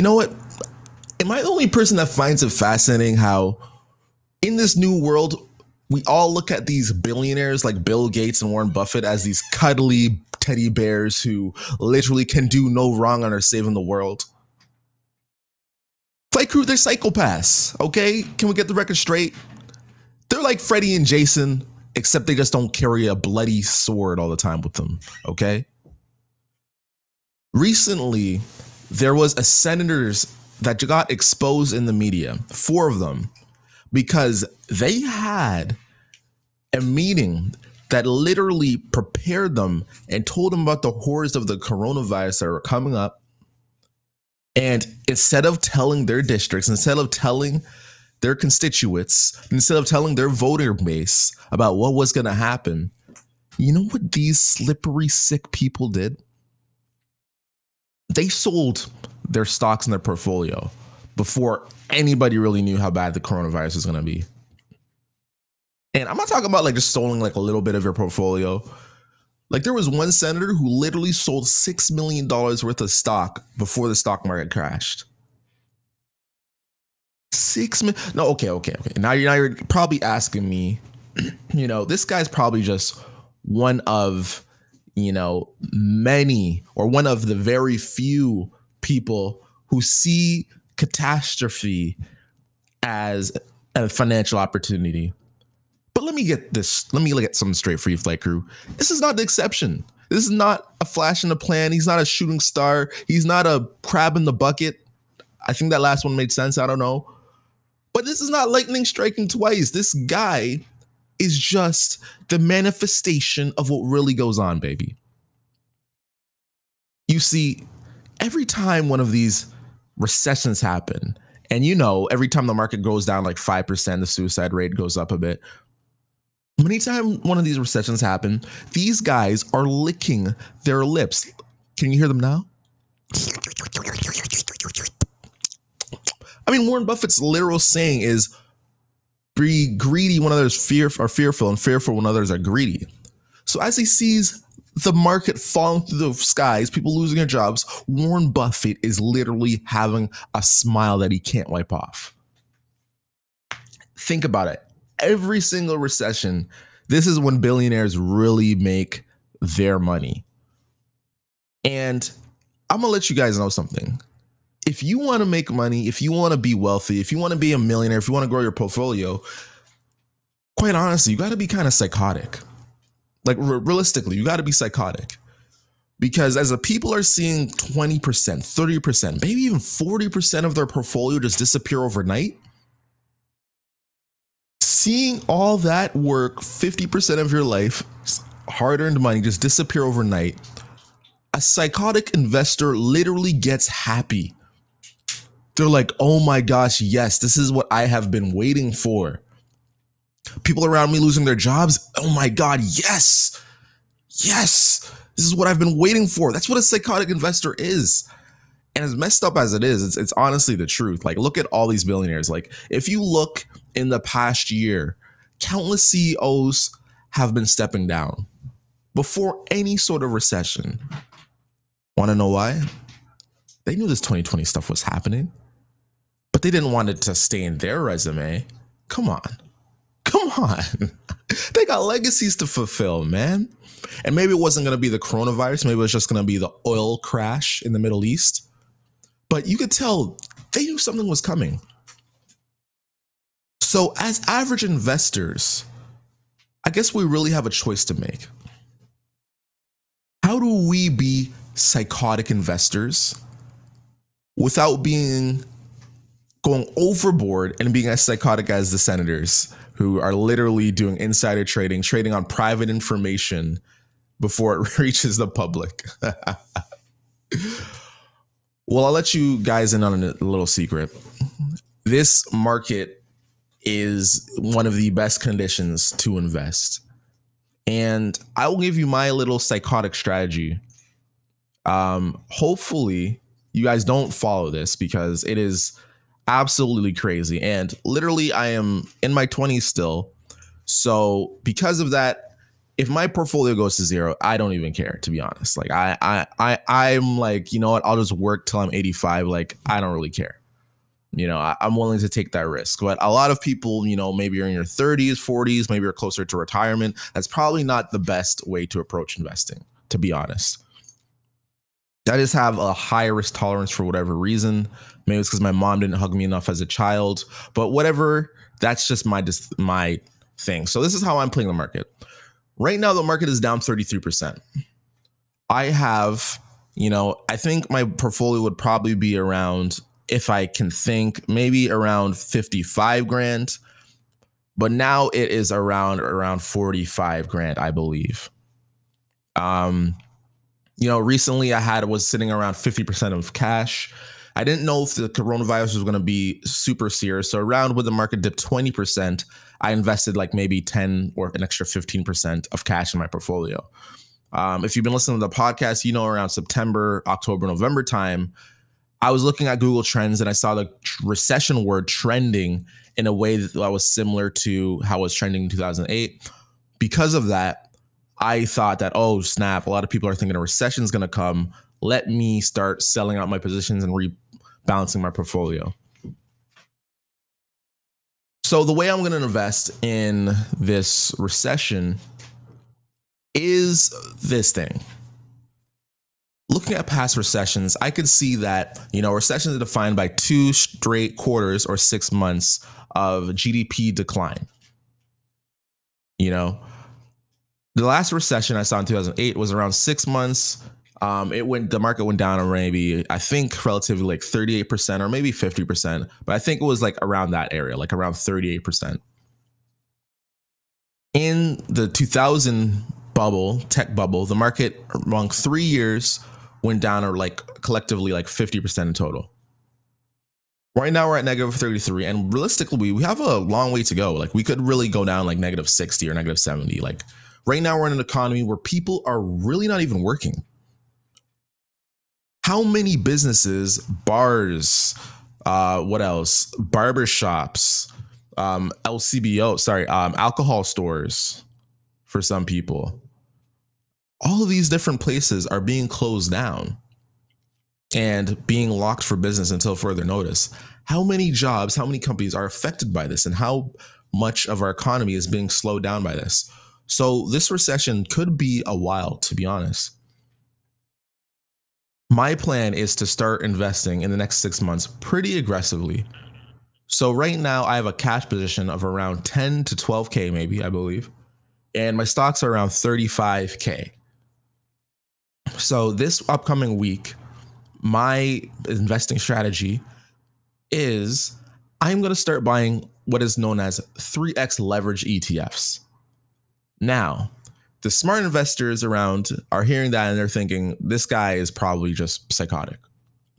You know what? Am I the only person that finds it fascinating how in this new world we all look at these billionaires like Bill Gates and Warren Buffett as these cuddly teddy bears who literally can do no wrong and are saving the world? Flight crew, they're psychopaths, okay? Can we get the record straight? They're like Freddy and Jason, except they just don't carry a bloody sword all the time with them, okay? Recently, there was a senators that got exposed in the media, four of them, because they had a meeting that literally prepared them and told them about the horrors of the coronavirus that were coming up. And instead of telling their districts, instead of telling their constituents, instead of telling their voter base about what was going to happen, you know what these slippery, sick people did? They sold their stocks in their portfolio before anybody really knew how bad the coronavirus was going to be. And I'm not talking about like just selling like a little bit of your portfolio. Like there was one senator who literally sold six million dollars worth of stock before the stock market crashed. Six million? No, okay, okay, okay. Now you're now you're probably asking me, you know, this guy's probably just one of, you know, many or one of the very few people who see catastrophe as a financial opportunity. But let me get this, let me look at something straight for you, flight crew. This is not the exception. This is not a flash in the plan. He's not a shooting star. He's not a crab in the bucket. I think that last one made sense. I don't know. But this is not lightning striking twice. This guy is just the manifestation of what really goes on, baby. You see, every time one of these recessions happen, and you know, every time the market goes down like 5%, the suicide rate goes up a bit. Anytime one of these recessions happen, these guys are licking their lips. Can you hear them now? I mean, Warren Buffett's literal saying is be greedy when others fear are fearful, and fearful when others are greedy. So as he sees the market falling through the skies, people losing their jobs, Warren Buffett is literally having a smile that he can't wipe off. Think about it every single recession, this is when billionaires really make their money. And I'm gonna let you guys know something. If you want to make money, if you want to be wealthy, if you want to be a millionaire, if you want to grow your portfolio, quite honestly, you got to be kind of psychotic. Like realistically, you got to be psychotic. Because as the people are seeing 20%, 30%, maybe even 40% of their portfolio just disappear overnight, seeing all that work, 50% of your life, hard earned money, just disappear overnight, a psychotic investor literally gets happy. They're like, oh my gosh, yes, this is what I have been waiting for. People around me losing their jobs, oh my God, yes, yes, this is what I've been waiting for. That's what a psychotic investor is. And as messed up as it is, it's, it's honestly the truth. Like, look at all these billionaires. Like, if you look in the past year, countless CEOs have been stepping down before any sort of recession. Want to know why? They knew this 2020 stuff was happening, but they didn't want it to stay in their resume. Come on. Come on. they got legacies to fulfill, man. And maybe it wasn't going to be the coronavirus. Maybe it was just going to be the oil crash in the Middle East. But you could tell they knew something was coming. So, as average investors, I guess we really have a choice to make. How do we be psychotic investors without being going overboard and being as psychotic as the senators who are literally doing insider trading, trading on private information before it reaches the public? well, I'll let you guys in on a little secret. This market is one of the best conditions to invest. And I will give you my little psychotic strategy. Um, hopefully, you guys don't follow this because it is absolutely crazy. And literally, I am in my 20s still. So, because of that, if my portfolio goes to zero, I don't even care to be honest. Like I I I I'm like, you know what? I'll just work till I'm 85. Like I don't really care. You know, I, am willing to take that risk. But a lot of people, you know, maybe you're in your 30s, 40s, maybe you're closer to retirement. That's probably not the best way to approach investing, to be honest. I just have a high risk tolerance for whatever reason. Maybe it's because my mom didn't hug me enough as a child, but whatever. That's just my my thing. So this is how I'm playing the market. Right now, the market is down 33%. I have, you know, I think my portfolio would probably be around, if I can think, maybe around 55 grand. But now it is around around 45 grand, I believe. Um, you know, recently I had was sitting around 50% of cash. I didn't know if the coronavirus was going to be super serious. So around when the market dipped 20%, I invested like maybe 10 or an extra 15% of cash in my portfolio. Um, if you've been listening to the podcast, you know around September, October, November time, I was looking at Google Trends and I saw the recession word trending in a way that was similar to how it was trending in 2008. Because of that, I thought that, oh, snap, a lot of people are thinking a recession is going to come. Let me start selling out my positions and rebalancing my portfolio. So, the way I'm going to invest in this recession is this thing. Looking at past recessions, I could see that, you know, recessions are defined by two straight quarters or six months of GDP decline. You know, the last recession I saw in 2008 was around six months. Um, it went the market went down maybe I think relatively like 38% or maybe 50%, but I think it was like around that area, like around 38%. In the 2000 bubble, tech bubble, the market among three years went down or like collectively like 50% in total. Right now we're at negative 33, and realistically, we have a long way to go. Like we could really go down like negative 60 or negative 70. Like Right now, we're in an economy where people are really not even working. How many businesses, bars, uh, what else? Barbershops, um, LCBO, sorry, um, alcohol stores for some people. All of these different places are being closed down and being locked for business until further notice. How many jobs, how many companies are affected by this, and how much of our economy is being slowed down by this? So this recession could be a while, to be honest. My plan is to start investing in the next six months pretty aggressively. So right now I have a cash position of around 10 to 12K, maybe, I believe. And my stocks are around 35K. So this upcoming week, my investing strategy is I'm going to start buying what is known as 3x leverage ETFs. Now, the smart investors around are hearing that and they're thinking this guy is probably just psychotic.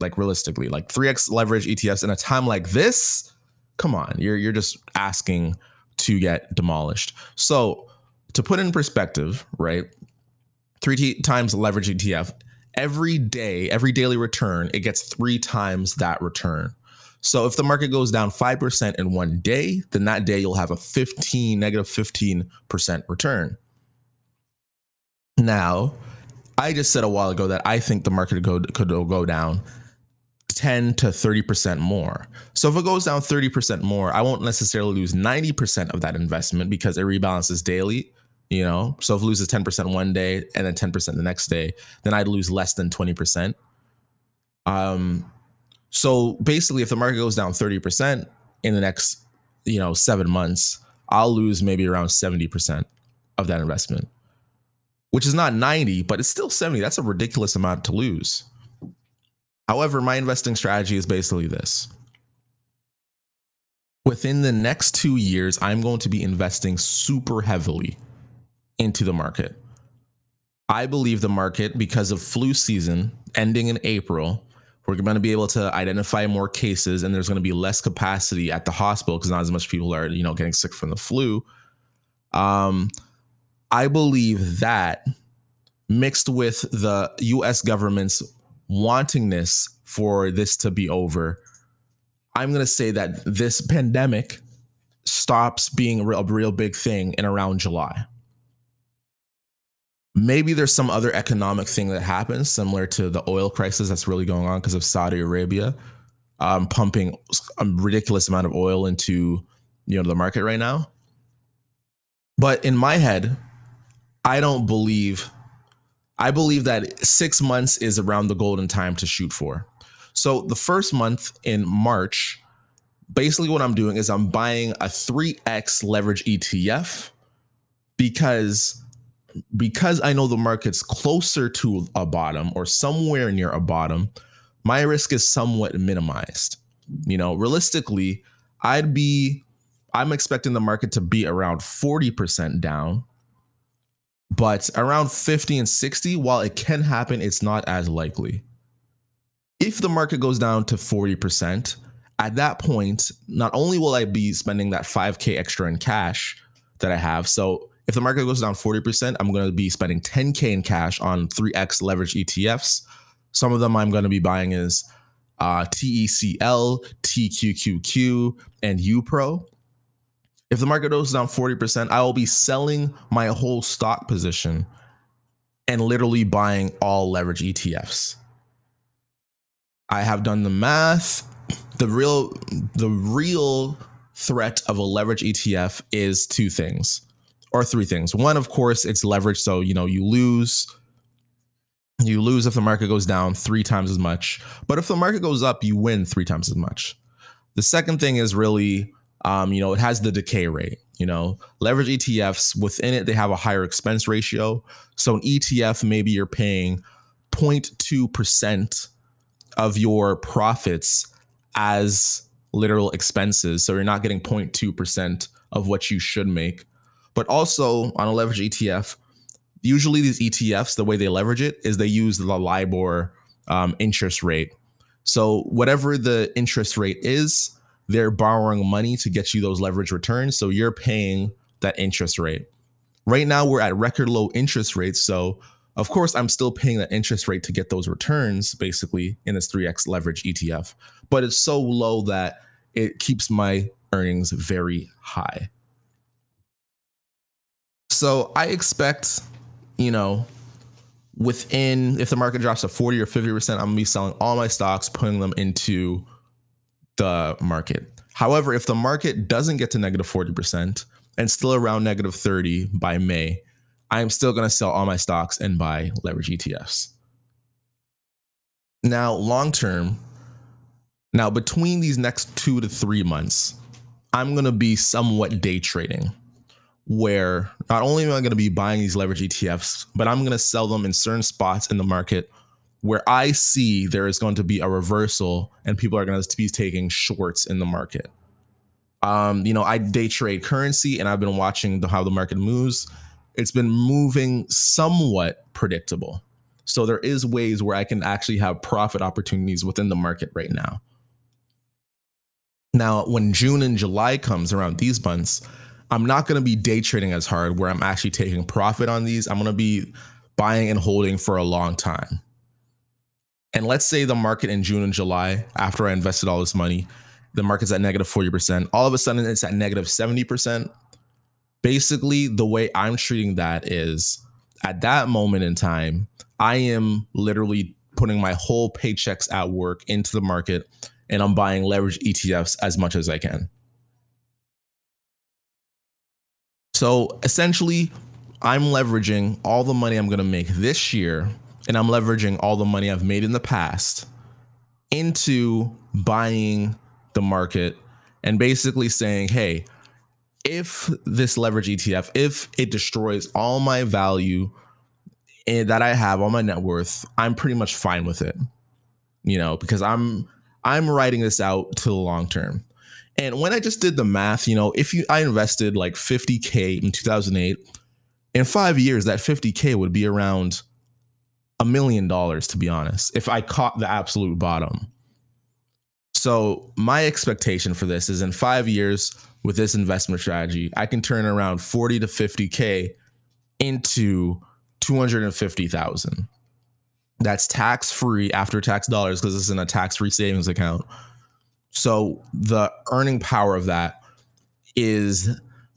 Like realistically, like 3x leverage ETFs in a time like this, come on, you're you're just asking to get demolished. So, to put in perspective, right? 3 t- times leverage ETF, every day, every daily return, it gets 3 times that return. So if the market goes down 5% in one day, then that day you'll have a 15, negative 15% return. Now, I just said a while ago that I think the market could go, could go down 10 to 30% more. So if it goes down 30% more, I won't necessarily lose 90% of that investment because it rebalances daily, you know? So if it loses 10% one day and then 10% the next day, then I'd lose less than 20%. Um, so basically, if the market goes down 30% in the next, you know, seven months, I'll lose maybe around 70% of that investment, which is not 90, but it's still 70. That's a ridiculous amount to lose. However, my investing strategy is basically this. Within the next two years, I'm going to be investing super heavily into the market. I believe the market, because of flu season ending in April, we're going to be able to identify more cases, and there's going to be less capacity at the hospital because not as much people are, you know, getting sick from the flu. Um, I believe that mixed with the U.S. government's wantingness for this to be over, I'm going to say that this pandemic stops being a real, a real big thing in around July. Maybe there's some other economic thing that happens similar to the oil crisis that's really going on because of Saudi Arabia um, pumping a ridiculous amount of oil into you know the market right now. But in my head, I don't believe. I believe that six months is around the golden time to shoot for. So the first month in March, basically what I'm doing is I'm buying a 3x leverage ETF because because I know the market's closer to a bottom or somewhere near a bottom, my risk is somewhat minimized. You know, realistically, I'd be I'm expecting the market to be around 40% down. But around 50 and 60, while it can happen, it's not as likely. If the market goes down to 40%, at that point, not only will I be spending that 5K extra in cash that I have. So if the market goes down 40%, I'm going to be spending 10K in cash on 3X leverage ETFs some of them I'm going to be buying is uh, TECL, TQQQ, and UPRO. If the market goes down 40%, I will be selling my whole stock position and literally buying all leverage ETFs. I have done the math. The real the real threat of a leverage ETF is two things or three things. One, of course, it's leverage. So, you know, you lose you lose if the market goes down three times as much. But if the market goes up, you win three times as much. The second thing is really, um, you know, it has the decay rate. You know, leverage ETFs within it, they have a higher expense ratio. So an ETF, maybe you're paying 0.2% of your profits as literal expenses. So you're not getting 0.2% of what you should make. But also on a leverage ETF, usually these ETFs, the way they leverage it is they use the LIBOR um, interest rate. So whatever the interest rate is, they're borrowing money to get you those leverage returns. So you're paying that interest rate. Right now, we're at record low interest rates. So, of course, I'm still paying that interest rate to get those returns basically in this 3x leverage ETF. But it's so low that it keeps my earnings very high. So I expect you know, within if the market drops to 40 or 50%, I'm gonna be selling all my stocks, putting them into the market. However, if the market doesn't get to negative 40% and still around negative 30 by May, I'm still gonna sell all my stocks and buy leverage ETFs. Now, long term, now between these next two to three months, I'm gonna be somewhat day trading where not only am I going to be buying these leverage ETFs, but I'm going to sell them in certain spots in the market where I see there is going to be a reversal and people are going to be taking shorts in the market. Um, you know, I day trade currency and I've been watching the, how the market moves. It's been moving somewhat predictable. So there is ways where I can actually have profit opportunities within the market right now. Now, when June and July comes around these months, I'm not going to be day trading as hard where I'm actually taking profit on these. I'm going to be buying and holding for a long time. And let's say the market in June and July, after I invested all this money, the market's at negative 40%. All of a sudden, it's at negative 70%. Basically, the way I'm treating that is at that moment in time, I am literally putting my whole paychecks at work into the market and I'm buying leverage ETFs as much as I can. So essentially, I'm leveraging all the money I'm going to make this year, and I'm leveraging all the money I've made in the past into buying the market and basically saying, hey, if this leverage ETF, if it destroys all my value eh, that I have, all my net worth, I'm pretty much fine with it. You know, because I'm I'm writing this out to the long term. And when I just did the math, you know, if you I invested like 50k in 2008, in 5 years that 50k would be around a million dollars to be honest, if I caught the absolute bottom. So, my expectation for this is in 5 years with this investment strategy, I can turn around 40 to 50k into 250,000. That's tax free after tax dollars because it's in a tax free savings account so the earning power of that is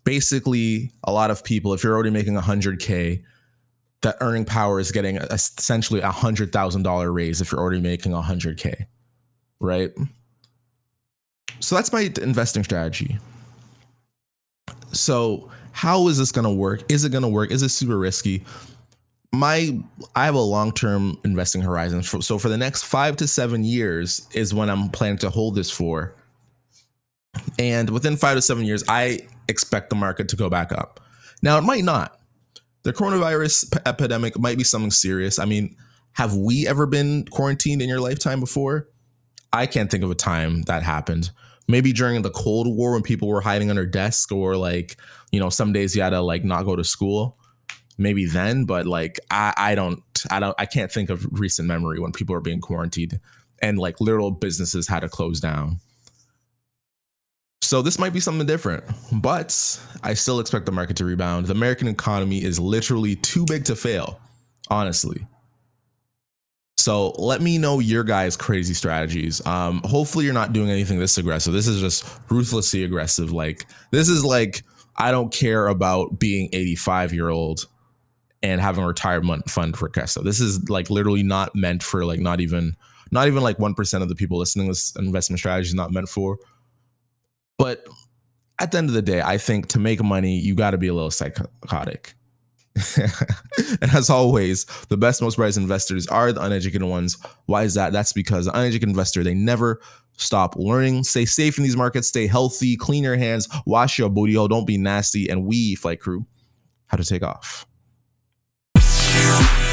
basically a lot of people, if you're already making 100K, that earning power is getting essentially a hundred thousand dollar raise if you're already making a hundred K. Right. So that's my investing strategy. So how is this gonna work? Is it gonna work? Is it super risky? My I have a long-term investing horizon. So for the next five to seven years is when I'm planning to hold this for. And within five to seven years, I expect the market to go back up. Now it might not the coronavirus p- epidemic might be something serious. I mean, have we ever been quarantined in your lifetime before? I can't think of a time that happened. Maybe during the Cold War when people were hiding under desks, or like, you know, some days you had to like not go to school. Maybe then, but like I, I don't I don't I can't think of recent memory when people are being quarantined and like literal businesses had to close down. So this might be something different, but I still expect the market to rebound. The American economy is literally too big to fail, honestly. So let me know your guys' crazy strategies. Um, hopefully you're not doing anything this aggressive. This is just ruthlessly aggressive. Like this is like I don't care about being 85 year old and having a retirement fund for Queso. This is like literally not meant for like not even not even like one percent of the people listening. This investment strategy is not meant for. But at the end of the day, I think to make money, you got to be a little psychotic. and as always, the best, most brightest investors are the uneducated ones. Why is that? That's because the uneducated investor, they never stop learning. Stay safe in these markets, stay healthy, clean your hands, wash your booty hole, don't be nasty. And we, Flight Crew, how to take off. Peace.